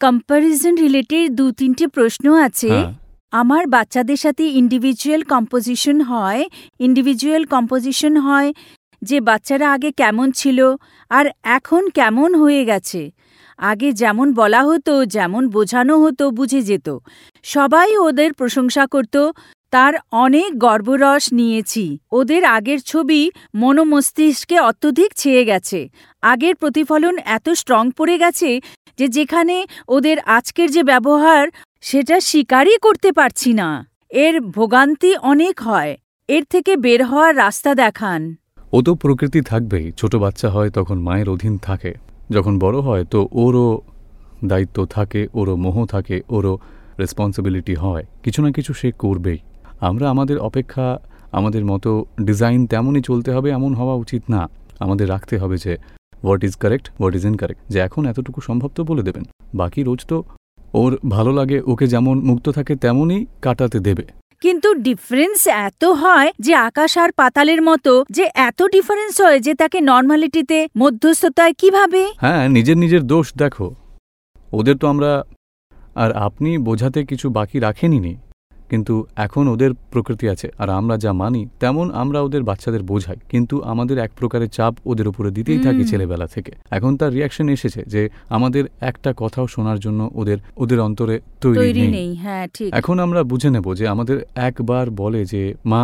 Comparison related দু তিনটে প্রশ্ন আছে। হ্যাঁ। আমার বাচ্চাদের সাথে ইন্ডিভিজুয়াল কম্পোজিশন হয় ইন্ডিভিজুয়াল কম্পোজিশন হয় যে বাচ্চারা আগে কেমন ছিল আর এখন কেমন হয়ে গেছে। আগে যেমন বলা হতো যেমন বোঝানো হতো বুঝে যেত। সবাই ওদের প্রশংসা করত তার অনেক গর্বরস নিয়েছি। ওদের আগের ছবি মনোমস্তিষ্কে অত্যধিক ছেয়ে গেছে। আগের প্রতিফলন এত স্ট্রং পড়ে গেছে যে যেখানে ওদের আজকের যে ব্যবহার, সেটা স্বীকারই করতে পারছি না। এর ভোগান্তি অনেক হয়। এর থেকে বের হওয়ার রাস্তা দেখান। ও তো প্রকৃতি থাকবেই। ছোট বাচ্চা হয় তখন মায়ের অধীন থাকে। যখন বড় হয় তো ওরও দায়িত্ব থাকে, ওরও মোহ থাকে, ওরও রেসপন্সিবিলিটি হয়। কিছু না কিছু সে করবেই। আমরা আমাদের অপেক্ষা আমাদের মতো ডিজাইন তেমনই চলতে হবে এমন হওয়া উচিত না। আমাদের রাখতে হবে যে what is correct what is incorrect যে এখন এতটুকু সম্ভব তো বলে দেবেন। বাকি রোজ তো ওর ভালো লাগে ওকে যেমন মুক্ত থাকে তেমনই কাটাতে দেবে। কিন্তু ডিফারেন্স এত হয় যে আকাশ আর পাতালের মতো যে এত ডিফারেন্স হয় যে তাকে নর্মালিটিতে মধ্যস্থতায় কীভাবে? হ্যাঁ নিজের নিজের দোষ দেখো। ওদের তো আমরা আর আপনি বোঝাতে কিছু বাকি রাখেনি নি। কিন্তু এখন ওদের প্রকৃতি আছে আর আমরা যা মানি তেমন আমরা ওদের বাচ্চাদের বোঝাই কিন্তু আমাদের এক প্রকারের চাপ ওদের উপরে দিতেই থাকি ছেলেবেলা থেকে। এখন তার রিয়াকশন এসেছে যে আমাদের একটা কথাও শোনার জন্য ওদের ওদের অন্তরে তৈরি নেই। হ্যাঁ এখন আমরা বুঝে নেব যে আমাদের একবার বলে যে মা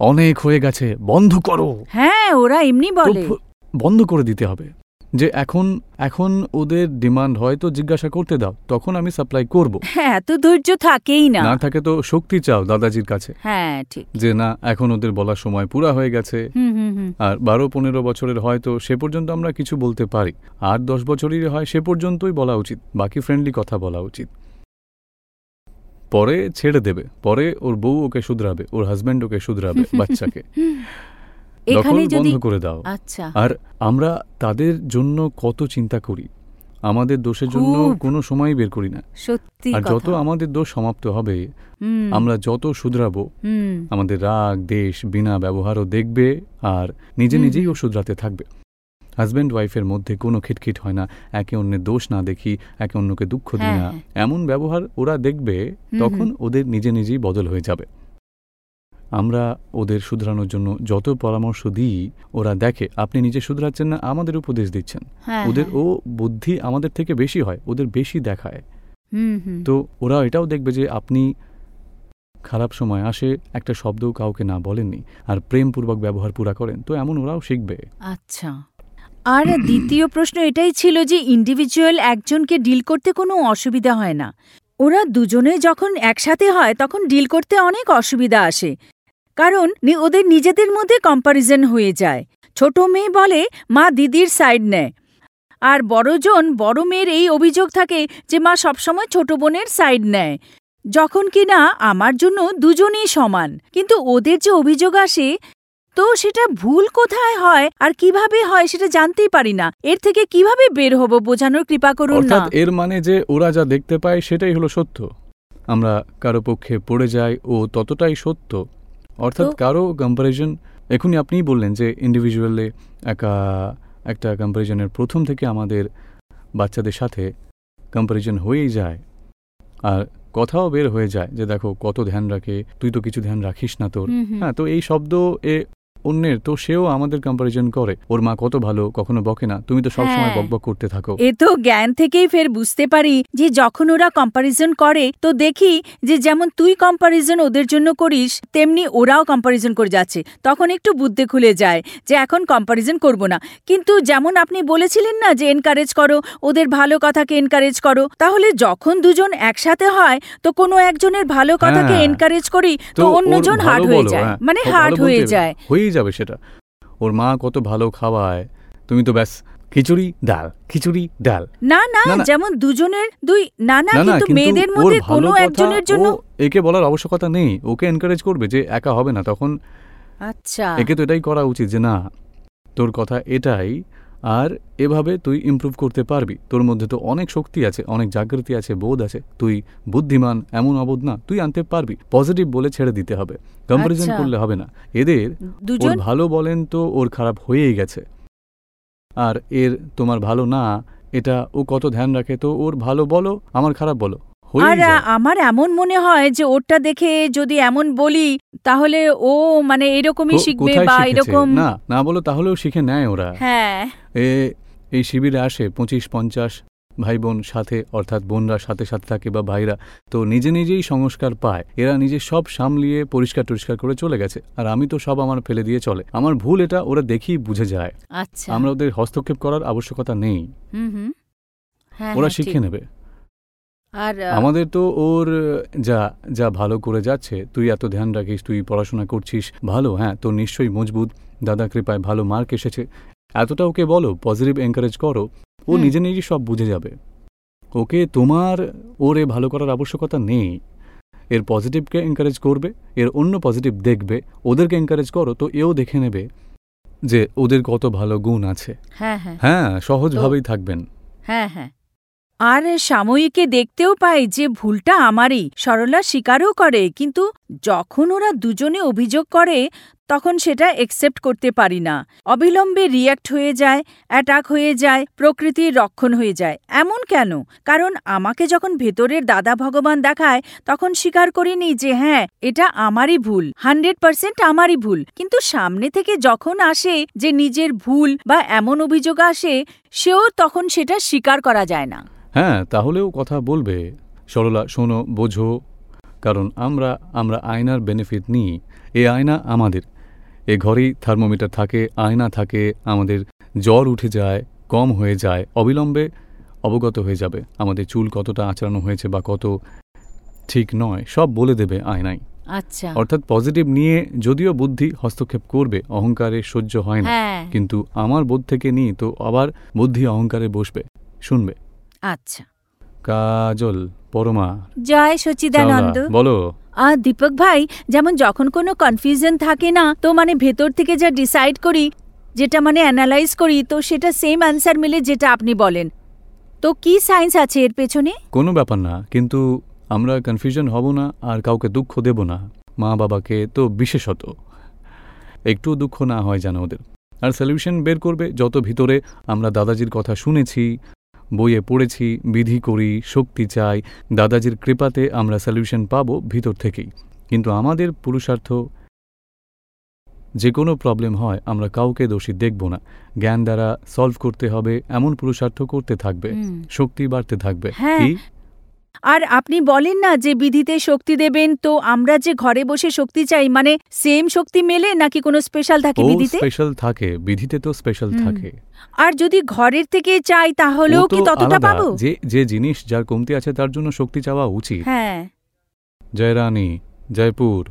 অনেক হয়ে গেছে বন্ধ করো। হ্যাঁ ওরা এমনি বলে। বন্ধ করে দিতে হবে। যে এখন এখন ওদের ডিমান্ড হয় তো জিজ্ঞাসা করতে দাও তখন আমি সাপ্লাই করব। হ্যাঁ এত ধৈর্য থাকেই না। না থাকে তো শক্তি চাও দাদাজির কাছে। হ্যাঁ ঠিক। যে না এখন ওদের বলার সময় পুরা হয়ে গেছে। হুম হুম হুম। আর বারো পনেরো বছরের হয়তো সে পর্যন্ত আমরা কিছু বলতে পারি। আর দশ বছরের হয় সে পর্যন্তই বলা উচিত। বাকি ফ্রেন্ডলি কথা বলা উচিত। পরে ছেড়ে দেবে। পরে ওর বউ ওকে শুধরাবে ওর হাজব্যান্ড ওকে শুধরাবে বাচ্চাকে। এখানে যদি বন্ধ করে দাও। আচ্ছা। আর আমরা তাদের জন্য কত চিন্তা করি? আমাদের দোষের জন্য। কোনো সময় বের করি না। সত্যি আর যত আমাদের দোষ সমাপ্ত হবে আমরা যত শুধরাবো আমাদের রাগ দেশ বিনা ব্যবহারও দেখবে আর নিজে নিজেই ও শুধরাতে থাকবে। হাজব্যান্ড ওয়াইফের মধ্যে কোনো খিটখিট হয় না। একে অন্যের দোষ না দেখি একে অন্যকে দুঃখ দিই হ্যাঁ, না। হ্যাঁ। এমন ব্যবহার ওরা দেখবে তখন ওদের নিজে নিজেই বদল হয়ে যাবে। আমরা ওদের শুধরানোর জন্য যত পরামর্শ দিই ওরা দেখে আপনি নিজে শুধরাচ্ছেন না আমাদের উপদেশ দিচ্ছেন। হ্যাঁ ওদের হ্যাঁ। ও বুদ্ধি আমাদের থেকে বেশি হয় ওদের বেশি দেখায়। হুম হুম। তো ওরা এটাও দেখবে যে আপনি খারাপ সময় আসে একটা শব্দও কাউকে না বলেননি আর প্রেমপূর্বক ব্যবহার পুরা করেন তো এমন ওরাও শিখবে। আচ্ছা। আর দ্বিতীয় প্রশ্ন এটাই ছিল যে ইন্ডিভিজুয়াল একজনকে ডিল করতে কোনো অসুবিধা হয় না। ওরা দুজনে যখন একসাথে হয় তখন ডিল করতে অনেক অসুবিধা আসে। কারণ ওদের নিজেদের মধ্যে কম্প্যারিজন হয়ে যায়। ছোট মেয়ে বলে, মা, দিদির সাইড নেয়। আর বড়জন, বড় মেয়ের এই অভিযোগ থাকে যে, মা, সবসময় ছোট বোনের সাইড নেয়। যখন কিনা আমার জন্য দুজনেই সমান। কিন্তু ওদের যে অভিযোগ আসে, তো সেটা ভুল কোথায় হয়, আর কীভাবে হয় সেটা জানতেই পারি না। এর থেকে কীভাবে বের হব বোঝানোর কৃপা করুন না। এর মানে যে, ওরা যা দেখতে পায় সেটাই হলো সত্য। আমরা কারও পক্ষে পড়ে যাই, ও ততটাই সত্য। অর্থাৎ কারও কম্পারিজন এখনই আপনিই বললেন যে ইন্ডিভিজুয়ালে একা একটা কম্পারিজনের প্রথম থেকে আমাদের বাচ্চাদের সাথে কম্পারিজন হয়েই যায় আর কথাও বের হয়ে যায় যে দেখো কত ধ্যান রাখে তুই তো কিছু ধ্যান রাখিস না তোর। হ্যাঁ তো এই শব্দ এ অন্যের তো সেও আমাদের কম্পারিজন করে। ওর মা কত ভালো কখনো বকে না। তুমি তো সবসময় হ্যাঁ। বকবক করতে থাকো। এ তো জ্ঞান থেকেই ফের বুঝতে পারি যে যখন ওরা কম্পারিজন করে তো দেখি যে যেমন তুই কম্পারিজন ওদের জন্য করিস তেমনি ওরাও কম্পারিজন করে যাচ্ছে। তখন একটু বুদ্ধি খুলে যায় যে এখন কম্পারিজন করব না। কিন্তু যেমন আপনি বলেছিলেন না যে এনকারেজ করো ওদের ভালো কথাকে এনকারেজ করো তাহলে যখন দুজন একসাথে হয় তো কোনো একজনের ভালো কথাকে হ্যাঁ। এনকারেজ করি তো অন্যজন হার্ড হয়ে যায়। হ্যাঁ। মানে হার্ড হয়ে যায়। যাবে সেটা। ওর মা কত ভালো খাওয়ায়। তুমি তো ব্যাস খিচুড়ি ডাল খিচুড়ি ডাল। না না। যেমন দুজনের দুই না না কিন্তু মেয়েদের মধ্যে কোনো একজনের জন্য একে বলার আবশ্যকতা নেই। ওকে এনকারেজ করবে যে একা হবে না তখন আচ্ছা। একে তো এটাই করা উচিত যে না তোর কথা এটাই আর এভাবে তুই ইমপ্রুভ করতে পারবি। তোর মধ্যে তো অনেক শক্তি আছে অনেক জাগৃতি আছে বোধ আছে। তুই বুদ্ধিমান এমন অবোধ না তুই আনতে পারবি। পজিটিভ বলে ছেড়ে দিতে হবে। কম্পারিজন আচ্ছা। করলে হবে না। এদের ওর ভালো বলেন তো ওর খারাপ হয়েই গেছে। আর এর তোমার ভালো না এটা ও কত ধ্যান রাখে তো ওর ভালো বলো আমার খারাপ বলো। আর আমার এমন মনে হয় যে ওরটা দেখে যদি এমন বলি তাহলে ও মানে এরকমই শিখবে বা এরকম না না বলো তাহলেও শিখে নেয় ওরা। হ্যাঁ। এ এই শিবিরে আসে পঁচিশ পঞ্চাশ ভাই বোন সাথে অর্থাৎ বোনরা সাথে সাথে থাকে বা ভাইরা। তো নিজে নিজেই সংস্কার পায়। এরা নিজে সব সামলিয়ে পরিষ্কার টরিষ্কার করে চলে গেছে। আর আমি তো সব আমার ফেলে দিয়ে চলে। আমার ভুল এটা ওরা দেখেই বুঝে যায়। আচ্ছা। আমরা ওদের হস্তক্ষেপ করার আবশ্যকতা নেই। হ্যাঁ ওরা হ্যাঁ, শিখে নেবে। আর আমাদের তো ওর যা যা ভালো করে যাচ্ছে তুই এত ধ্যান রাখিস তুই পড়াশোনা করছিস ভালো হ্যাঁ তোর নিশ্চয়ই মজবুত। দাদা কৃপায় ভালো মার্ক এসেছে। এতটা ওকে বলো পজিটিভ এনকারেজ করো ও নিজে নিজেই সব বুঝে যাবে। ওকে তোমার ওর এ ভালো করার আবশ্যকতা নেই। এর পজিটিভকে এনকারেজ করবে এর অন্য পজিটিভ দেখবে ওদেরকে এনকারেজ করো তো এও দেখে নেবে যে ওদের কত ভালো গুণ আছে। হ্যাঁ হ্যাঁ। হ্যাঁ সহজভাবেই থাকবেন। হ্যাঁ হ্যাঁ। আর সাময়িকে দেখতেও পাই যে ভুলটা আমারই। সরলা স্বীকারও করে কিন্তু যখন ওরা দুজনে অভিযোগ করে তখন সেটা একসেপ্ট করতে পারি না। অবিলম্বে রিয়্যাক্ট হয়ে যায় অ্যাটাক হয়ে যায়, প্রকৃতির রক্ষণ হয়ে যায়। এমন কেন? কারণ আমাকে যখন ভেতরের দাদা ভগবান দেখায়, তখন স্বীকার করিনি যে হ্যাঁ এটা আমারই ভুল হান্ড্রেড পার্সেন্ট আমারই ভুল। কিন্তু সামনে থেকে যখন আসে যে নিজের ভুল বা এমন অভিযোগ আসে, সেও তখন সেটা স্বীকার করা যায় না। হ্যাঁ তাহলেও কথা বলবে। সরলা, শোনো, বোঝো। কারণ আমরা আমরা আয়নার বেনিফিট নিই। এ আয়না আমাদের। এ ঘরেই থার্মোমিটার থাকে আয়না থাকে আমাদের জ্বর উঠে যায় কম হয়ে যায় অবিলম্বে অবগত হয়ে যাবে। আমাদের চুল কতটা আচরানো হয়েছে বা কত ঠিক নয় সব বলে দেবে আয়নাই আচ্ছা। অর্থাৎ পজিটিভ নিয়ে যদিও বুদ্ধি হস্তক্ষেপ করবে অহংকারে সহ্য হয় না। হ্যাঁ। কিন্তু আমার বোধ থেকে নিই তো আবার বুদ্ধি অহংকারে বসবে শুনবে। আচ্ছা। কাজল পরমা। জয় সচিদানন্দ। বলো। আর দীপক ভাই, যেমন যখন কোনো কনফিউশন থাকে না, তো মানে ভেতর থেকে যা ডিসাইড করি, যেটা মানে অ্যানালাইজ করি, তো সেটা সেম অ্যান্সার মিলে যেটা আপনি বলেন। তো কি সায়েন্স আছে এর পেছনে? কোনো ব্যাপার না, কিন্তু আমরা কনফিউশন হব না আর কাউকে দুঃখ দেব না। মা বাবাকে তো বিশেষত। একটু দুঃখ না হয় যেন ওদের। আর সলিউশন বের করবে, যত ভিতরে আমরা দাদাজির কথা শুনেছি বইয়ে পড়েছি বিধি করি শক্তি চাই দাদাজির কৃপাতে আমরা সলিউশন পাবো ভিতর থেকেই। কিন্তু আমাদের পুরুষার্থ যে কোনো প্রবলেম হয় আমরা কাউকে দোষী দেখব না। জ্ঞান দ্বারা সলভ করতে হবে এমন পুরুষার্থ করতে থাকবে শক্তি বাড়তে থাকবে। হ্যাঁ, কি? আর আপনি বলেন না যে বিধিতে শক্তি দেবেন তো আমরা যে ঘরে বসে শক্তি চাই মানে সেম শক্তি মেলে নাকি কোনো স্পেশাল থাকে ও বিধিতে? স্পেশাল থাকে বিধিতে তো স্পেশাল থাকে। আর যদি ঘরের থেকে চাই তাহলেও ও তো কি ততটা আলাদা। পাবো? যে যে জিনিস যার কমতি আছে তার জন্য শক্তি চাওয়া উচিত। হ্যাঁ। জয় রানী জয়পুর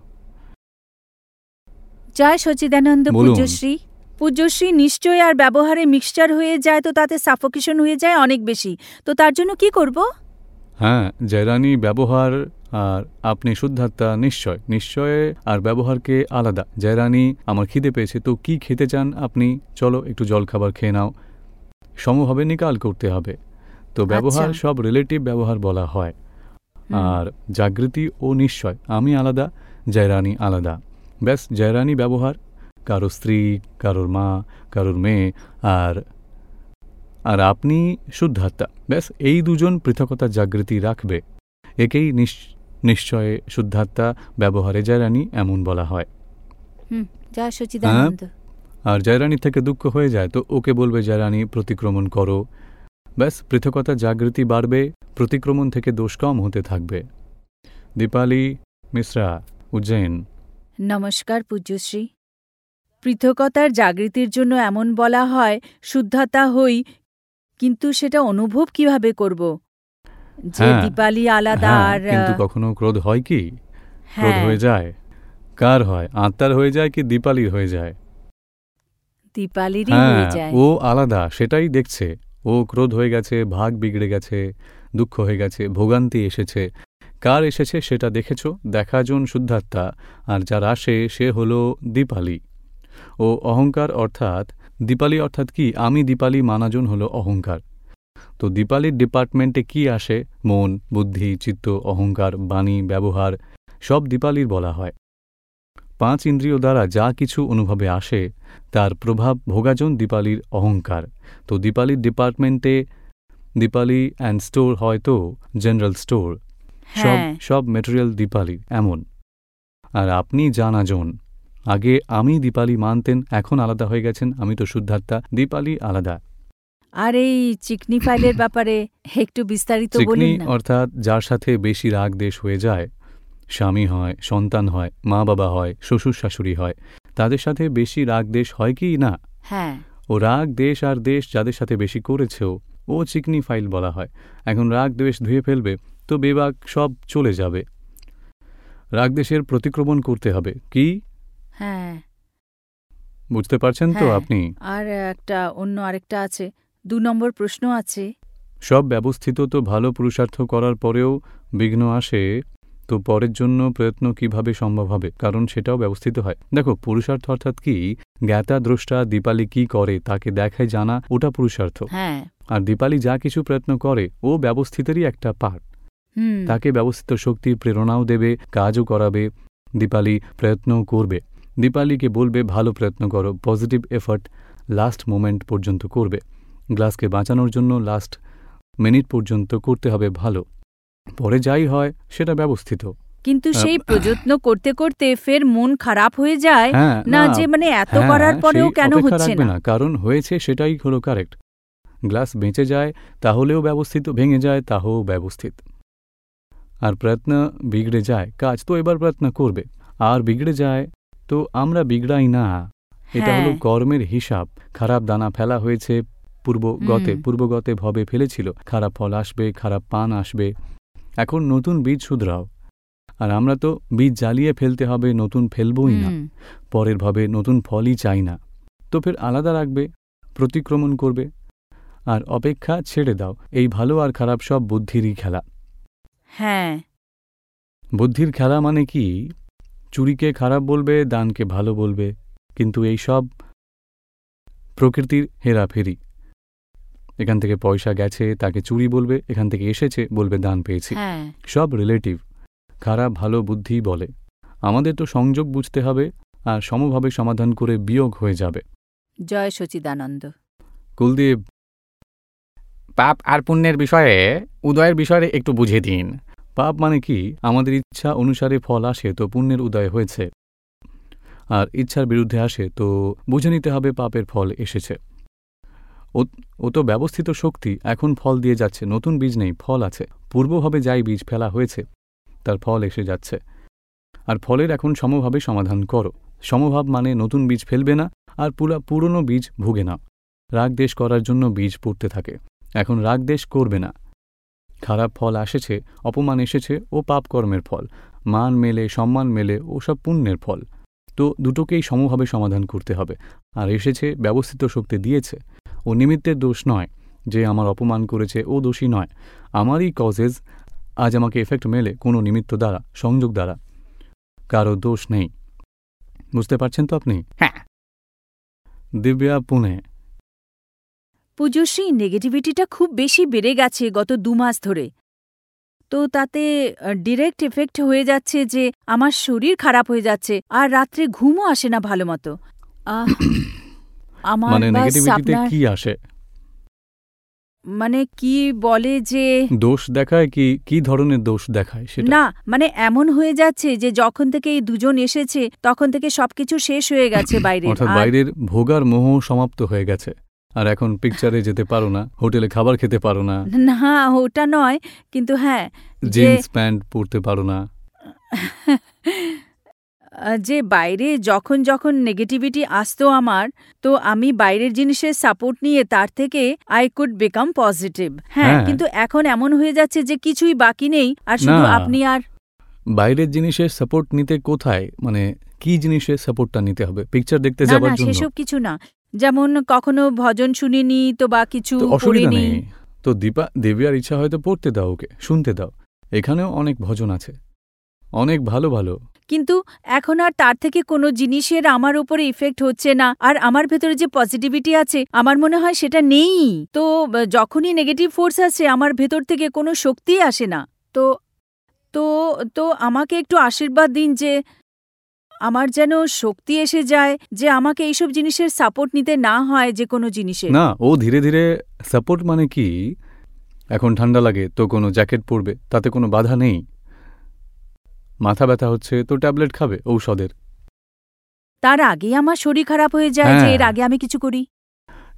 জয় সচিদানন্দ বলুন। পূজ্যশ্রী। পূজ্যশ্রী নিশ্চয় আর ব্যবহারে মিক্সচার হয়ে যায় তো তাতে সাফোকেশন হয়ে যায় অনেক বেশি। তো তার জন্য কি করব? হ্যাঁ জয়রানী ব্যবহার আর আপনি শুদ্ধাত্মা নিশ্চয়। নিশ্চয় আর ব্যবহারকে আলাদা। জয়রানী আমার খিদে পেয়েছে তো কি খেতে চান আপনি? চলো একটু জল খাবার খেয়ে নাও। সমভাবে নিকাল করতে হবে। তো ব্যবহার আচ্ছা। সব রিলেটিভ ব্যবহার বলা হয়। আর জাগৃতি ও নিশ্চয় আমি আলাদা জয়রানী আলাদা। ব্যাস জয়রানী ব্যবহার কারও স্ত্রী কারোর মা কারোর মেয়ে আর আর আপনি শুদ্ধাত্মা। ব্যাস এই দুজন পৃথকতা জাগৃতি রাখবে। একেই নিশ- নিশ্চয়ে শুদ্ধাত্মা ব্যবহারে জয়রানী এমন বলা হয়। সচিদানন্দ। আর জয়রানী থেকে দুঃখ হয়ে যায় তো ওকে বলবে জয়রানী প্রতিক্রমণ করো। ব্যাস পৃথকতা জাগৃতি বাড়বে প্রতিক্রমণ থেকে দোষ কম হতে থাকবে। দীপালি মিশ্রা উজ্জয়ন। নমস্কার পূজ্যশ্রী। পৃথকতার জাগৃতির জন্য এমন বলা হয় শুদ্ধতা হই কিন্তু সেটা অনুভব কীভাবে করব? যে হ্যাঁ, দীপালি আলাদা হ্যাঁ আর কিন্তু কখনো ক্রোধ হয় কি? ক্রোধ হ্যাঁ। হয়ে যায়? কার হয়? আত্মার হয়ে যায় কি দীপালির হয়ে যায়? দীপালিরই হ্যাঁ হয়ে যায়। ও আলাদা সেটাই দেখছে। ও ক্রোধ হয়ে গেছে ভাগ বিগড়ে গেছে দুঃখ হয়ে গেছে ভোগান্তি এসেছে। কার এসেছে সেটা দেখেছ? দেখাজন শুদ্ধাত্মা আর যার আসে সে হলো দীপালি। ও অহংকার অর্থাৎ দীপালি অর্থাৎ কি? আমি দীপালি মানাজন হলো অহংকার। তো দীপালির ডিপার্টমেন্টে কি আসে? মন বুদ্ধি চিত্ত অহংকার বাণী ব্যবহার সব দীপালির বলা হয়। পাঁচ ইন্দ্রিয় দ্বারা যা কিছু অনুভবে আসে তার প্রভাব ভোগাজন দীপালির অহংকার। তো দীপালির ডিপার্টমেন্টে দীপালি অ্যান্ড স্টোর হয়তো জেনারেল স্টোর সব হ্যাঁ। সব মেটেরিয়াল দীপালি এমন। আর আপনি জানাজন। আগে আমি দীপালি মানতেন এখন আলাদা হয়ে গেছেন আমি তো শুদ্ধাত্মা দীপালি আলাদা। আর এই চিকনি ফাইলের ব্যাপারে একটু বিস্তারিত বলুন না। অর্থাৎ যার সাথে বেশি রাগ দেশ হয়ে যায় স্বামী হয় সন্তান হয় মা বাবা হয় শ্বশুর শাশুড়ি হয় তাদের সাথে বেশি রাগ দেশ হয় কি না? হ্যাঁ। ও রাগ দেশ আর দেশ যাদের সাথে বেশি করেছেও ও চিকনি ফাইল বলা হয়। এখন রাগ দেশ ধুয়ে ফেলবে তো বেবাক সব চলে যাবে। রাগ দেশের প্রতিক্রমণ করতে হবে কি? হ্যাঁ। বুঝতে পারছেন তো হ্যাঁ। আপনি? আর একটা অন্য আরেকটা আছে। দু নম্বর প্রশ্ন আছে। সব ব্যবস্থিত তো ভালো পুরুষার্থ করার পরেও বিঘ্ন আসে তো পরের জন্য প্রয়ত্ন কীভাবে সম্ভব হবে? কারণ সেটাও ব্যবস্থিত হয়। দেখো পুরুষার্থ অর্থাৎ কি? জ্ঞাতা দ্রষ্টা দীপালি কি করে? তাকে দেখায় জানা ওটা পুরুষার্থ। হ্যাঁ। আর দীপালি যা কিছু প্রয়ত্ন করে ও ব্যবস্থিতেরই একটা পার্ট হুম। তাকে ব্যবস্থিত শক্তির প্রেরণাও দেবে কাজও করাবে দীপালি প্রয়ত্নও করবে। দীপালিকে বলবে ভালো প্রয়ত্ন করো পজিটিভ এফর্ট লাস্ট মোমেন্ট পর্যন্ত করবে। গ্লাসকে বাঁচানোর জন্য লাস্ট মিনিট পর্যন্ত করতে হবে ভালো। পরে যাই হয় সেটা ব্যবস্থিত। কিন্তু সেই প্রযত্ন করতে করতে ফের মন খারাপ হয়ে যায়। হ্যাঁ না যে মানে এত হ্যাঁ, করার পরেও কেন হচ্ছে না? কারণ হয়েছে সেটাই হলো কারেক্ট গ্লাস বেঁচে যায় তাহলেও ব্যবস্থিত। ভেঙে যায় তাহলেও ব্যবস্থিত। আর প্রয়ত্ন বিগড়ে যায়। কাজ তো এবার প্রয়ত্ন করবে। আর বিগড়ে যায় তো আমরা বিগড়াই না। এটা হলো হ্যাঁ। কর্মের হিসাব। খারাপ দানা ফেলা হয়েছে পূর্বগতে পূর্বগতে ভবে ফেলেছিল। খারাপ ফল আসবে খারাপ পান আসবে। এখন নতুন বীজ শুধরাও। আর আমরা তো বীজ জ্বালিয়ে ফেলতে হবে নতুন ফেলবই না। পরের ভাবে নতুন ফলই চাই না। তো ফের আলাদা রাখবে প্রতিক্রমণ করবে। আর অপেক্ষা ছেড়ে দাও এই ভালো আর খারাপ সব বুদ্ধিরই খেলা। হ্যাঁ। বুদ্ধির খেলা মানে কি? চুরিকে খারাপ বলবে দানকে ভালো বলবে কিন্তু এই সব প্রকৃতির হেরাফেরি। এখান থেকে পয়সা গেছে তাকে চুরি বলবে এখান থেকে এসেছে বলবে দান পেয়েছি। হ্যাঁ। সব রিলেটিভ খারাপ ভালো বুদ্ধি বলে। আমাদের তো সংযোগ বুঝতে হবে আর সমভাবে সমাধান করে বিয়োগ হয়ে যাবে। জয় সচিদানন্দ। কুলদীপ পাপ আর পুণ্যের বিষয়ে উদয়ের বিষয়ে একটু বুঝিয়ে দিন। পাপ মানে কি? আমাদের ইচ্ছা অনুসারে ফল আসে তো পুণ্যের উদয় হয়েছে। আর ইচ্ছার বিরুদ্ধে আসে তো বুঝে নিতে হবে পাপের ফল এসেছে। ও- তো ব্যবস্থিত শক্তি, এখন ফল দিয়ে যাচ্ছে, নতুন বীজ নেই, ফল আছে। পূর্বভাবে যাই বীজ ফেলা হয়েছে, তার ফল এসে যাচ্ছে। আর ফলের এখন সমভাবে সমাধান করো। সমভাব মানে নতুন বীজ ফেলবে না, আর পুরা, পুরনো বীজ ভুগে না। রাগ দেশ করার জন্য বীজ পড়তে থাকে। এখন রাগ দেশ করবে না। খারাপ ফল আসেছে অপমান এসেছে ও পাপকর্মের ফল। মান মেলে সম্মান মেলে ও সব পুণ্যের ফল। তো দুটোকেই সমভাবে সমাধান করতে হবে। আর এসেছে ব্যবস্থিত শক্তি দিয়েছে। ও নিমিত্তের দোষ নয় যে আমার অপমান করেছে ও দোষী নয়। আমারই কজেস আজ আমাকে এফেক্ট মেলে কোনো নিমিত্ত দ্বারা সংযোগ দ্বারা। কারও দোষ নেই। বুঝতে পারছেন তো আপনি? হ্যাঁ। দিব্যা পুনে। পুজোশ্রী নেগেটিভিটিটা খুব বেশি বেড়ে গেছে গত দু মাস ধরে। তো তাতে ডিরেক্ট এফেক্ট হয়ে যাচ্ছে যে আমার শরীর খারাপ হয়ে যাচ্ছে আর রাত্রে ঘুমও আসে না ভালো মতো। আমার মানে নেগেটিভিটিতে কি আসে? মানে কি বলে যে দোষ দেখায় কি কি ধরনের দোষ দেখায় সেটা? না মানে এমন হয়ে যাচ্ছে যে যখন থেকে এই দুজন এসেছে তখন থেকে সবকিছু শেষ হয়ে গেছে বাইরে। অর্থাৎ বাইরের ভোগার মোহ সমাপ্ত হয়ে গেছে। আর এখন পিকচারে যেতে পারো না হোটেলে খাবার খেতে পারো না। না ওটা নয় কিন্তু হ্যাঁ জিন্স প্যান্ট পরতে পারো না। যে বাইরে যখন যখন নেগেটিভিটি আসতো আমার তো আমি বাইরের জিনিসের সাপোর্ট নিয়ে তার থেকে আই কুড বিকাম পজিটিভ হ্যাঁ। কিন্তু এখন এমন হয়ে যাচ্ছে যে কিছুই বাকি নেই আর শুধু আপনি আর বাইরের জিনিসের সাপোর্ট নিতে কোথায়? মানে কি জিনিসের সাপোর্টটা নিতে হবে? পিকচার দেখতে যাবার না জন্য। সেসব কিছু না। যেমন কখনো ভজন শুনিনি তো বা কিছু অসুবিধা নেই। তো দীপা দেবিয়ার ইচ্ছা হয়তো পড়তে দাও ওকে শুনতে দাও। এখানেও অনেক ভজন আছে। অনেক ভালো ভালো। কিন্তু এখন আর তার থেকে কোনো জিনিসের আমার উপরে ইফেক্ট হচ্ছে না। আর আমার ভেতরে যে পজিটিভিটি আছে আমার মনে হয় সেটা নেই। তো যখনই নেগেটিভ ফোর্স আসে আমার ভেতর থেকে কোনো শক্তিই আসে না। তো তো তো আমাকে একটু আশীর্বাদ দিন যে আমার যেন শক্তি এসে যায় যে আমাকে এইসব জিনিসের সাপোর্ট নিতে না হয় যে কোনো জিনিসের। না ও ধীরে ধীরে সাপোর্ট মানে কি? এখন ঠান্ডা লাগে তো কোনো জ্যাকেট পরবে তাতে কোনো বাধা নেই। মাথা ব্যথা হচ্ছে তো ট্যাবলেট খাবে ঔষধের। তার আগে আমার শরীর খারাপ হয়ে যায় যে হ্যাঁ। এর আগে আমি কিছু করি।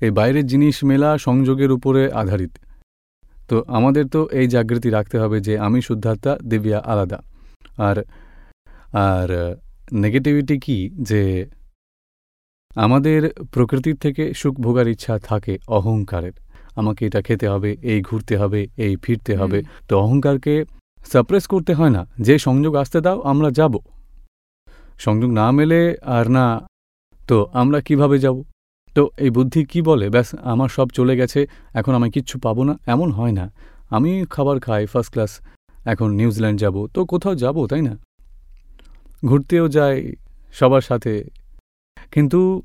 এই বাইরের জিনিস মেলা সংযোগের উপরে আধারিত। তো আমাদের তো এই জাগৃতি রাখতে হবে যে আমি শুদ্ধাত্মা দিব্যা আলাদা। আর আর নেগেটিভিটি কি? যে আমাদের প্রকৃতির থেকে সুখ ভোগার ইচ্ছা থাকে অহংকারের। আমাকে এটা খেতে হবে এই ঘুরতে হবে এই ফিরতে হবে। তো অহংকারকে সাপ্রেস করতে হয় না। যে সংযোগ আসতে দাও আমরা যাব। সংযোগ না মেলে আর না তো আমরা কীভাবে যাব? তো এই বুদ্ধি কি বলে? ব্যাস আমার সব চলে গেছে এখন আমি কিচ্ছু পাবো না। এমন হয় না। আমি খাবার খাই ফার্স্ট ক্লাস এখন নিউজিল্যান্ড যাব। তো কোথাও যাব তাই না? ঘুরতেও যাই সবার সাথে। কিন্তু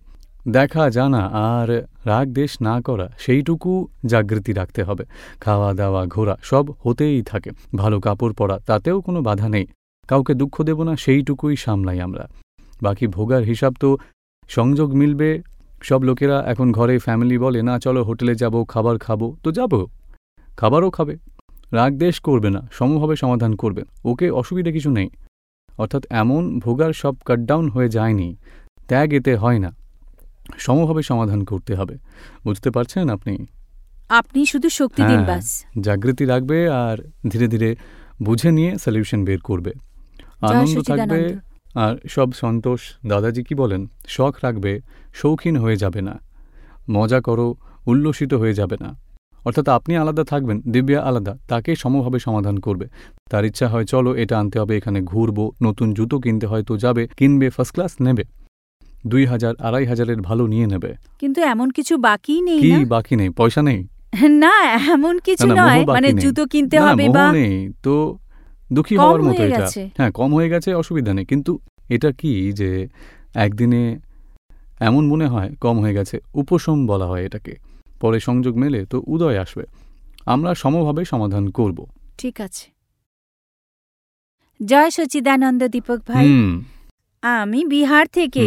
দেখা জানা আর রাগ দেশ না করা, সেইটুকু জাগৃতি রাখতে হবে। খাওয়া দাওয়া, ঘোরা সব হতেই থাকে। ভালো কাপড় পরা, তাতেও কোনো বাধা নেই। কাউকে দুঃখ দেব না, সেইটুকুই সামলাই আমরা। বাকি ভোগার হিসাব তো সংযোগ মিলবে। সব লোকেরা এখন ঘরে ফ্যামিলি বলে, না, চলো হোটেলে যাব, খাবার খাব। তো যাব। খাবারও খাবে। রাগ দেশ করবে না সমভাবে সমাধান করবে। ওকে অসুবিধা কিছু নেই। অর্থাৎ এমন ভোগার সব কাটডাউন হয়ে যায়নি ত্যাগ এতে হয় না। সমভাবে সমাধান করতে হবে। বুঝতে পারছেন আপনি? আপনি শুধু শক্তি দিন হ্যাঁ। বাস। জাগৃতি রাখবে আর ধীরে ধীরে বুঝে নিয়ে সলিউশন বের করবে। আনন্দ থাকবে আর সব সন্তোষ দাদাজি কি বলেন? শখ রাখবে শৌখিন হয়ে যাবে না। মজা করো উল্লসিত হয়ে যাবে না। অর্থাৎ আপনি আলাদা থাকবেন দিব্যা আলাদা তাকে সমভাবে সমাধান করবে। তার ইচ্ছা হয় চলো এটা আনতে হবে এখানে ঘুরবো নতুন জুতো কিনতে হয় তো যাবে কিনবে ফার্স্ট ক্লাস নেবে। দুই হাজার আড়াই হাজারের ভালো নিয়ে নেবে। কিন্তু এমন কিছু বাকি নেই কি বাকি নেই? পয়সা নেই? না এমন কিছু নয়। মানে জুতো কিনতে হবে বা নেই তো দুঃখী হওয়ার মতো এটা। হ্যাঁ কম হয়ে গেছে অসুবিধা নেই। কিন্তু এটা কি যে একদিনে এমন মনে হয় কম হয়ে গেছে উপশম বলা হয় এটাকে। পরে সংযোগ মেলে তো উদয় আসবে। আমরা সমভাবে সমাধান করব। ঠিক আছে। জয় সচিদানন্দ দীপক ভাই। আমি বিহার থেকে।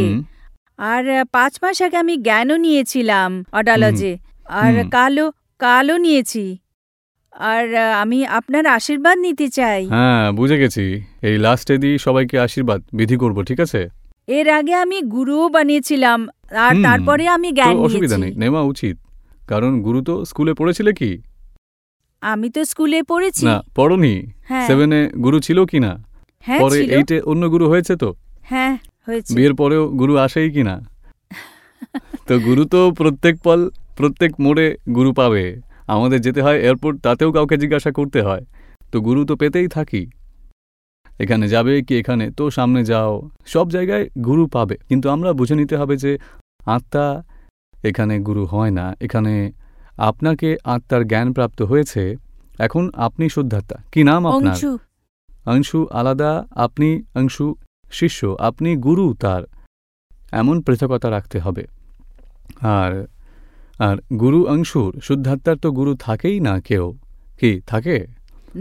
আর পাঁচ মাস আগে আমি জ্ঞানও নিয়েছিলাম অডালজে। আর কালো কালো নিয়েছি। আর আমি আপনার আশীর্বাদ নিতে চাই। হ্যাঁ বুঝে গেছি। এই লাস্টে দিয়ে সবাইকে আশীর্বাদ। বিধি করব ঠিক আছে? এর আগে আমি গুরুও বানিয়েছিলাম। আর তারপরে আমি জ্ঞান অসুবিধা নেই নেওয়া উচিত। কারণ গুরু তো স্কুলে পড়েছিলে কি? আমি তো স্কুলে পড়েছি। না পড়নি। হ্যাঁ। সেভেনে গুরু ছিল কি না? হ্যাঁ পরে এইটে অন্য গুরু হয়েছে তো? হ্যাঁ হয়েছে। বিয়ের পরেও গুরু আসেই কি না? তো গুরু তো প্রত্যেক পল প্রত্যেক মোড়ে গুরু পাবে। আমাদের যেতে হয় এয়ারপোর্ট তাতেও কাউকে জিজ্ঞাসা করতে হয়। তো গুরু তো পেতেই থাকি। এখানে যাবে কি এখানে? তো সামনে যাও। সব জায়গায় গুরু পাবে। কিন্তু আমরা বুঝে নিতে হবে যে আত্মা এখানে গুরু হয় না এখানে আপনাকে আত্মার জ্ঞান প্রাপ্ত হয়েছে এখন আপনি শুদ্ধাত্মা। কি নাম আপনার? অংশু। আলাদা আপনি অংশু শিষ্য আপনি গুরু তার। এমন পৃথকতা রাখতে হবে। আর আর গুরু অংশুর শুদ্ধাত্মার তো গুরু থাকেই না কেউ। কি থাকে?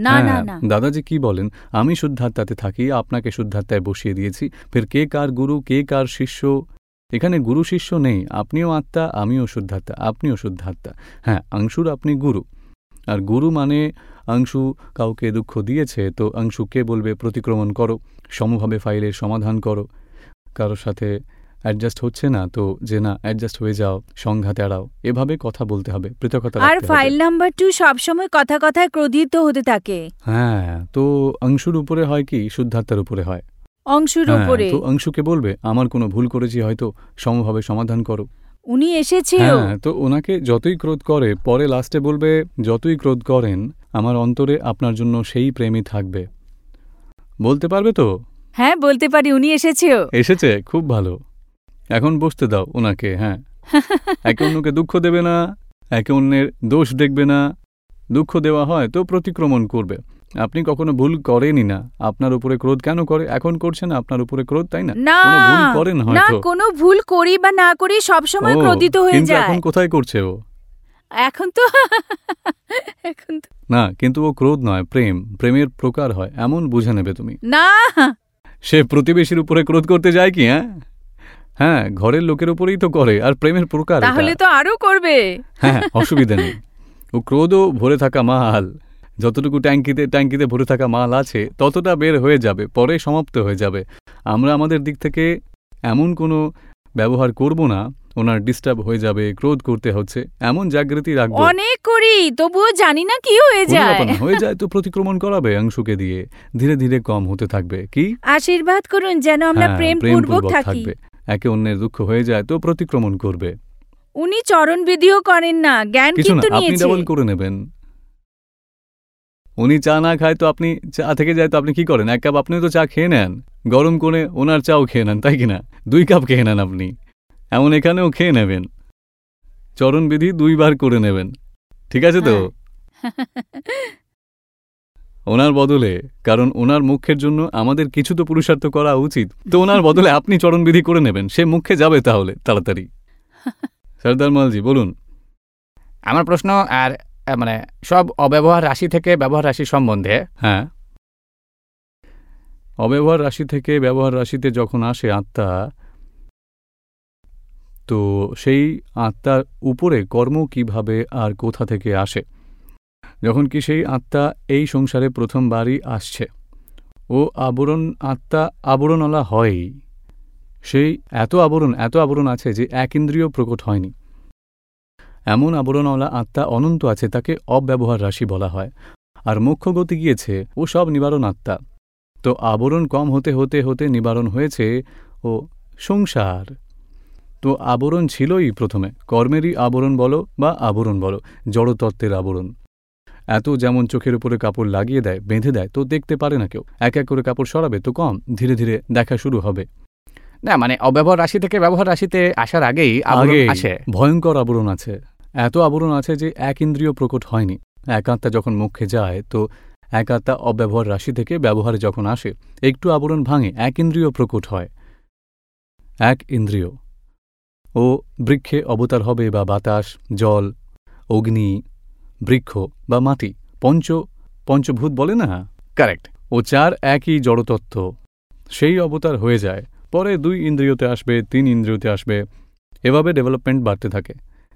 হ্যাঁ, দাদাজি কি বলেন? আমি শুদ্ধাত্মাতে থাকি আপনাকে শুদ্ধাত্মায় বসিয়ে দিয়েছি। ফের কে কার গুরু কে কার শিষ্য? এখানে গুরু শিষ্য নেই আপনিও আত্মা আমিও শুদ্ধাত্মা আপনিও শুদ্ধাত্মা। হ্যাঁ অংশুর আপনি গুরু। আর গুরু মানে অংশু কাউকে দুঃখ দিয়েছে তো অংশুকে বলবে প্রতিক্রমণ করো সমভাবে ফাইলের সমাধান করো। কারোর সাথে অ্যাডজাস্ট হচ্ছে না তো যে না অ্যাডজাস্ট হয়ে যাও সংঘাত এড়াও। এভাবে কথা বলতে হবে পৃথকতা আর ফাইল নাম্বার টু সবসময় কথা কথায় ক্রোধিত হতে থাকে। হ্যাঁ তো অংশুর উপরে হয় কি শুদ্ধাত্মার উপরে হয়। অংশুর হ্যাঁ, উপরে। তো অংশুকে বলবে আমার কোনো ভুল করেছি হয়তো সমভাবে সমাধান করো। উনি এসেছেও হ্যাঁ তো ওনাকে যতই ক্রোধ করে পরে লাস্টে বলবে যতই ক্রোধ করেন আমার অন্তরে আপনার জন্য সেই প্রেমই থাকবে। বলতে পারবে তো? হ্যাঁ বলতে পারি উনি এসেছেও এসেছে? খুব ভালো। এখন বসতে দাও ওনাকে হ্যাঁ। একে অন্যকে দুঃখ দেবে না একে অন্যের দোষ দেখবে না। দুঃখ দেওয়া হয় তো প্রতিক্রমণ করবে। আপনি কখনো ভুল করেনই না। আপনার উপরে ক্রোধ কেন করে? এখন করছেন আপনার উপরে ক্রোধ তাই না? ভুল করেন না কোনো ভুল করি বা না করি সব সময় ক্রোধিত হয়ে যায়। এখন কোথায় করছে ও? এখন তো এখন তো না কিন্তু ও ক্রোধ নয় প্রেম। প্রেমের প্রকার হয় এমন বুঝে নেবে তুমি। না। সে প্রতিবেশীর উপরে ক্রোধ করতে যায় কি হ্যাঁ? হ্যাঁ ঘরের লোকের উপরেই তো করে আর প্রেমের প্রকার তাহলে তো আরও করবে। হ্যাঁ অসুবিধা নেই। ও ক্রোধও ভরে থাকা মাল যতটুকু ট্যাঙ্কিতে ট্যাঙ্কিতে ভরে থাকা মাল আছে ততটা বের হয়ে যাবে পরে সমাপ্ত হয়ে যাবে। আমরা আমাদের দিক থেকে এমন কোনো ব্যবহার করব না ওনার ডিস্টার্ব হয়ে যাবে ক্রোধ করতে হচ্ছে এমন জাগৃতি রাখব। অনেক করি তবুও জানি না কি হয়ে যায়। হয়ে যায় তো প্রতিক্রমণ করাবে অংশুকে দিয়ে ধীরে ধীরে কম হতে থাকবে কি? আশীর্বাদ করুন যেন আমরা হ্যাঁ, প্রেম পূর্বক থাকি। থাকবে একে অন্যের দুঃখ হয়ে যায় তো প্রতিক্রমণ করবে। উনি চরণ বিধিও করেন না জ্ঞান কিন্তু আপনি ডাবল করে নেবেন। উনি চা না খায় তো আপনি চা থেকে যায় তো আপনি কি করেন? এক কাপ আপনিও তো চা খেয়ে নেন। গরম করে ওনার চাও খেয়ে নেন তাই কি না? দুই কাপ খেয়ে নেন আপনি। এমন এখানেও খেয়ে নেবেন। চরণবিধি দুইবার করে নেবেন। ঠিক আছে তো? হ্যাঁ। ওনার বদলে কারণ ওনার মুখের জন্য আমাদের কিছু তো পুরুষার্থ করা উচিত। তো ওনার বদলে আপনি চরণবিধি করে নেবেন। সে মুখে যাবে তাহলে তাড়াতাড়ি। সর্দার মালজি বলুন। আমার প্রশ্ন আর মানে সব অব্যবহার রাশি থেকে ব্যবহার রাশি সম্বন্ধে। হ্যাঁ। অব্যবহার রাশি থেকে ব্যবহার রাশিতে যখন আসে আত্মা, তো সেই আত্মার উপরে কর্ম কীভাবে আর কোথা থেকে আসে? যখন কি সেই আত্মা এই সংসারে প্রথমবারই আসছে, ও আবরণ আত্মা আবরণওয়ালা হয়ই। সেই এত আবরণ এত আবরণ আছে যে এক ইন্দ্রিয় প্রকট হয়নি। এমন আবরণওয়ালা আত্মা অনন্ত আছে তাকে অব্যবহার রাশি বলা হয়। আর মোক্ষ গতি গিয়েছে ও সব নিবারণ আত্মা। তো আবরণ কম হতে হতে হতে নিবারণ হয়েছে ও সংসার। তো আবরণ ছিলই প্রথমে কর্মেরই আবরণ বলো বা আবরণ বলো জড়তত্ত্বের আবরণ। এত যেমন চোখের উপরে কাপড় লাগিয়ে দেয় বেঁধে দেয় তো দেখতে পারে না কেউ। এক এক করে কাপড় সরাবে তো কম ধীরে ধীরে দেখা শুরু হবে। না মানে অব্যবহার রাশি থেকে ব্যবহার রাশিতে আসার আগেই আগে আসে। ভয়ঙ্কর আবরণ আছে। এত আবরণ আছে যে এক ইন্দ্রিয় প্রকট হয়নি। এক আত্মা যখন মুখে যায়, তো এক আত্মা অব্যবহার রাশি থেকে ব্যবহারে যখন আসে, একটু আবরণ ভাঙে, এক ইন্দ্রিয় প্রকট হয়। এক ইন্দ্রিয়। ও বৃক্ষে অবতার হবে বা বাতাস, জল, অগ্নি, বৃক্ষ বা মাটি, পঞ্চ, পঞ্চভূত বলে না? কারেক্ট ও চার একই জড়তত্ত্ব। সেই অবতার হয়ে যায়, পরে দুই ইন্দ্রিয়তে আসবে, তিন ইন্দ্রিয়তে আসবে। এভাবে ডেভেলপমেন্ট বাড়তে থাকে।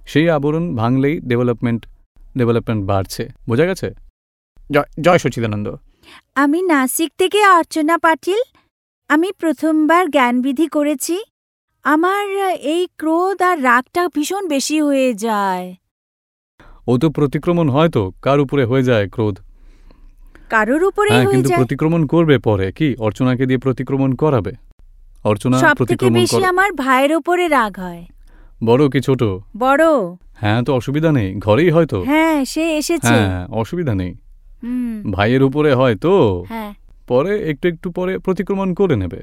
সেই আবরণ ভাঙলেই ডেভেলপমেন্ট ডেভেলপমেন্ট বাড়ছে। বোঝা গেছে? জয়- জয় সচিদানন্দ। আমি নাসিক থেকে অর্চনা পাটিল। আমি প্রথমবার জ্ঞানবিধি করেছি। আমার এই ক্রোধ আর রাগটা ভীষণ বেশি হয়ে যায়। ও তো প্রতিক্রমণ হয় তো কার উপরে হয়ে যায় ক্রোধ? কারোর উপরে হ্যাঁ কিন্তু প্রতিক্রমণ করবে পরে কি? অর্চনাকে দিয়ে প্রতিক্রমণ করাবে? অর্চনা প্রতিক্রমণ বেশি আমার ভাইয়ের উপরে রাগ হয়। বড় কি ছোট? বড়। হ্যাঁ তো অসুবিধা নেই ঘরেই হয়তো। হ্যাঁ সে এসেছে। হ্যাঁ অসুবিধা নেই। ভাইয়ের উপরে হয় তো? হ্যাঁ। পরে একটু একটু পরে প্রতিক্রমণ করে নেবে।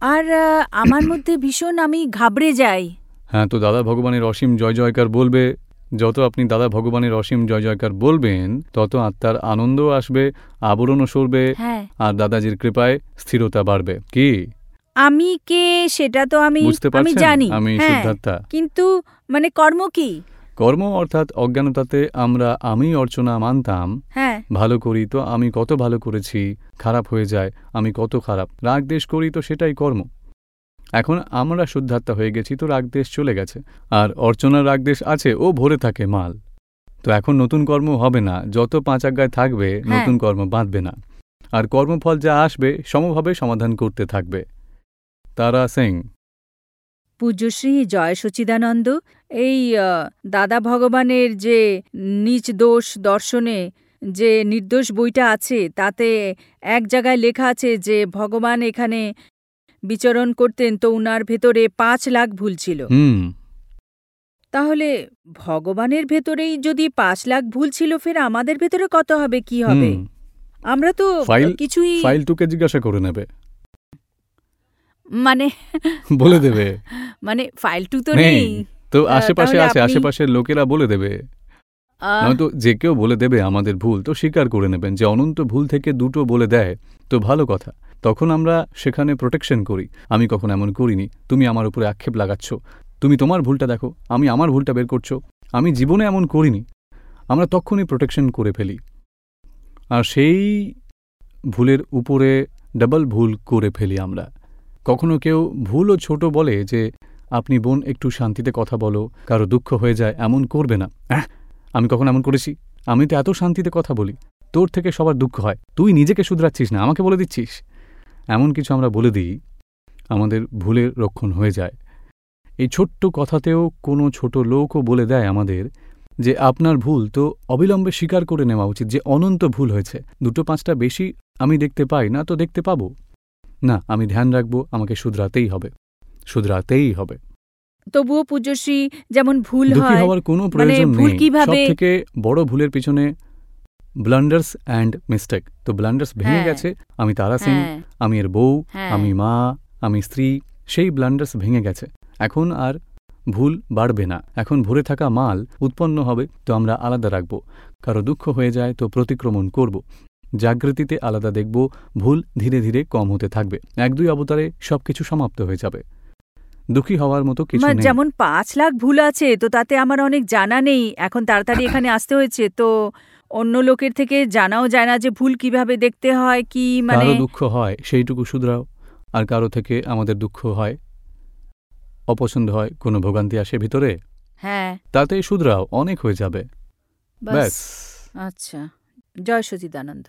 আর আমার মধ্যে ভীষণ আমি ঘাবড়ে যাই। হ্যাঁ তো দাদা ভগবানের অসীম জয় জয়কার বলবে যত আপনি দাদা ভগবানের অসীম জয় জয়কার বলবেন তত আত্মার আনন্দ আসবে আবরণও সরবে হ্যাঁ। আর দাদাজির কৃপায় স্থিরতা বাড়বে। কি? আমি কে সেটা তো আমি বুঝতে আমি পারছেন? জানি। আমি হ্যাঁ। শুদ্ধাত্মা। কিন্তু মানে কর্ম কি? কর্ম অর্থাৎ অজ্ঞানতাতে আমরা আমি অর্চনা মানতাম। হ্যাঁ। ভালো করি তো আমি কত ভালো করেছি খারাপ হয়ে যায় আমি কত খারাপ। রাগ দেশ করি তো সেটাই কর্ম। এখন আমরা শুদ্ধাত্মা হয়ে গেছি তো রাগ দেশ চলে গেছে। আর অর্চনার রাগ দেশ আছে ও ভরে থাকে মাল। তো এখন নতুন কর্ম হবে না। যত পাঁচ আজ্ঞায় থাকবে হ্যাঁ। নতুন কর্ম বাঁধবে না। আর কর্মফল যা আসবে সমভাবে সমাধান করতে থাকবে। তারা সিং। পূজ্যশ্রী জয় সচিদানন্দ এই দাদা ভগবানের যে নিচ দোষ দর্শনে যে নির্দোষ বইটা আছে তাতে এক জায়গায় লেখা আছে যে ভগবান এখানে বিচরণ করতেন তো উনার ভেতরে পাঁচ লাখ ভুল ছিল। তাহলে ভগবানের ভেতরেই যদি পাঁচ লাখ ভুল ছিল ফের আমাদের ভেতরে কত হবে কি হবে? আমরা তো কিছুই ফাইল টুকে জিজ্ঞাসা করে নেবে। মানে বলে দেবে। মানে ফাইল টু তো নেই। তো আশেপাশে আছে আশেপাশের লোকেরা বলে দেবে। নয়তো যে কেউ বলে দেবে আমাদের ভুল তো স্বীকার করে নেবেন যে অনন্ত ভুল থেকে দুটো বলে দেয় তো ভালো কথা। তখন আমরা সেখানে প্রোটেকশন করি। আমি কখন এমন করিনি। তুমি আমার উপরে আক্ষেপ লাগাচ্ছ। তুমি তোমার ভুলটা দেখো। আমি আমার ভুলটা বের করছ। আমি জীবনে এমন করিনি। আমরা তখনই প্রোটেকশন করে ফেলি। আর সেই ভুলের উপরে ডাবল ভুল করে ফেলি আমরা। কখনো কেউ ভুলও ছোট বলে যে আপনি বোন একটু শান্তিতে কথা বলো কারও দুঃখ হয়ে যায় এমন করবে না। অ্যাঁ, আমি কখন এমন করেছি? আমি তো এত শান্তিতে কথা বলি। তোর থেকে সবার দুঃখ হয়। তুই নিজেকে শুধরাচ্ছিস না আমাকে বলে দিচ্ছিস? এমন কিছু আমরা বলে দিই আমাদের ভুলের রক্ষণ হয়ে যায়। এই ছোট্ট কথাতেও কোনো ছোট লোকও বলে দেয় আমাদের যে আপনার ভুল তো অবিলম্বে স্বীকার করে নেওয়া উচিত যে অনন্ত ভুল হয়েছে। দুটো পাঁচটা বেশি আমি দেখতে পাই না তো দেখতে পাবো। না আমি ধ্যান রাখব আমাকে শুধরাতেই হবে। শুধরাতেই হবে। তবুও পূজ্যশ্রী যেমন ভুল হয় হওয়ার কোনো প্রয়োজন নেই। কিভাবে- সব থেকে বড় ভুলের পিছনে ব্লান্ডার্স অ্যান্ড মিস্টেক তো ব্লান্ডার্স ভেঙে হ্যাঁ। গেছে আমি তারা সিং হ্যাঁ। আমি এর বউ হ্যাঁ। আমি মা আমি স্ত্রী সেই ব্লান্ডার্স ভেঙে গেছে। এখন আর ভুল বাড়বে না। এখন ভরে থাকা মাল উৎপন্ন হবে তো আমরা আলাদা রাখব। কারও দুঃখ হয়ে যায় তো প্রতিক্রমণ করব। জাগৃতিতে আলাদা দেখব ভুল ধীরে ধীরে কম হতে থাকবে। এক দুই অবতারে সবকিছু সমাপ্ত হয়ে যাবে। দুঃখী হওয়ার মতো কিছু নেই। যেমন পাঁচ লাখ ভুল আছে তো তাতে আমার অনেক জানা নেই। এখন তাড়াতাড়ি এখানে আসতে হয়েছে তো অন্য লোকের থেকে জানাও যায় না যে ভুল কীভাবে দেখতে হয় কি মানে কারও দুঃখ হয় সেইটুকু শুধরাও। আর কারও থেকে আমাদের দুঃখ হয় অপছন্দ হয় কোনো ভোগান্তি আসে ভিতরে? হ্যাঁ। তাতে শুধরাও অনেক হয়ে যাবে। ব্যাস ব্যাস। আচ্ছা। জয় সচিদানন্দ।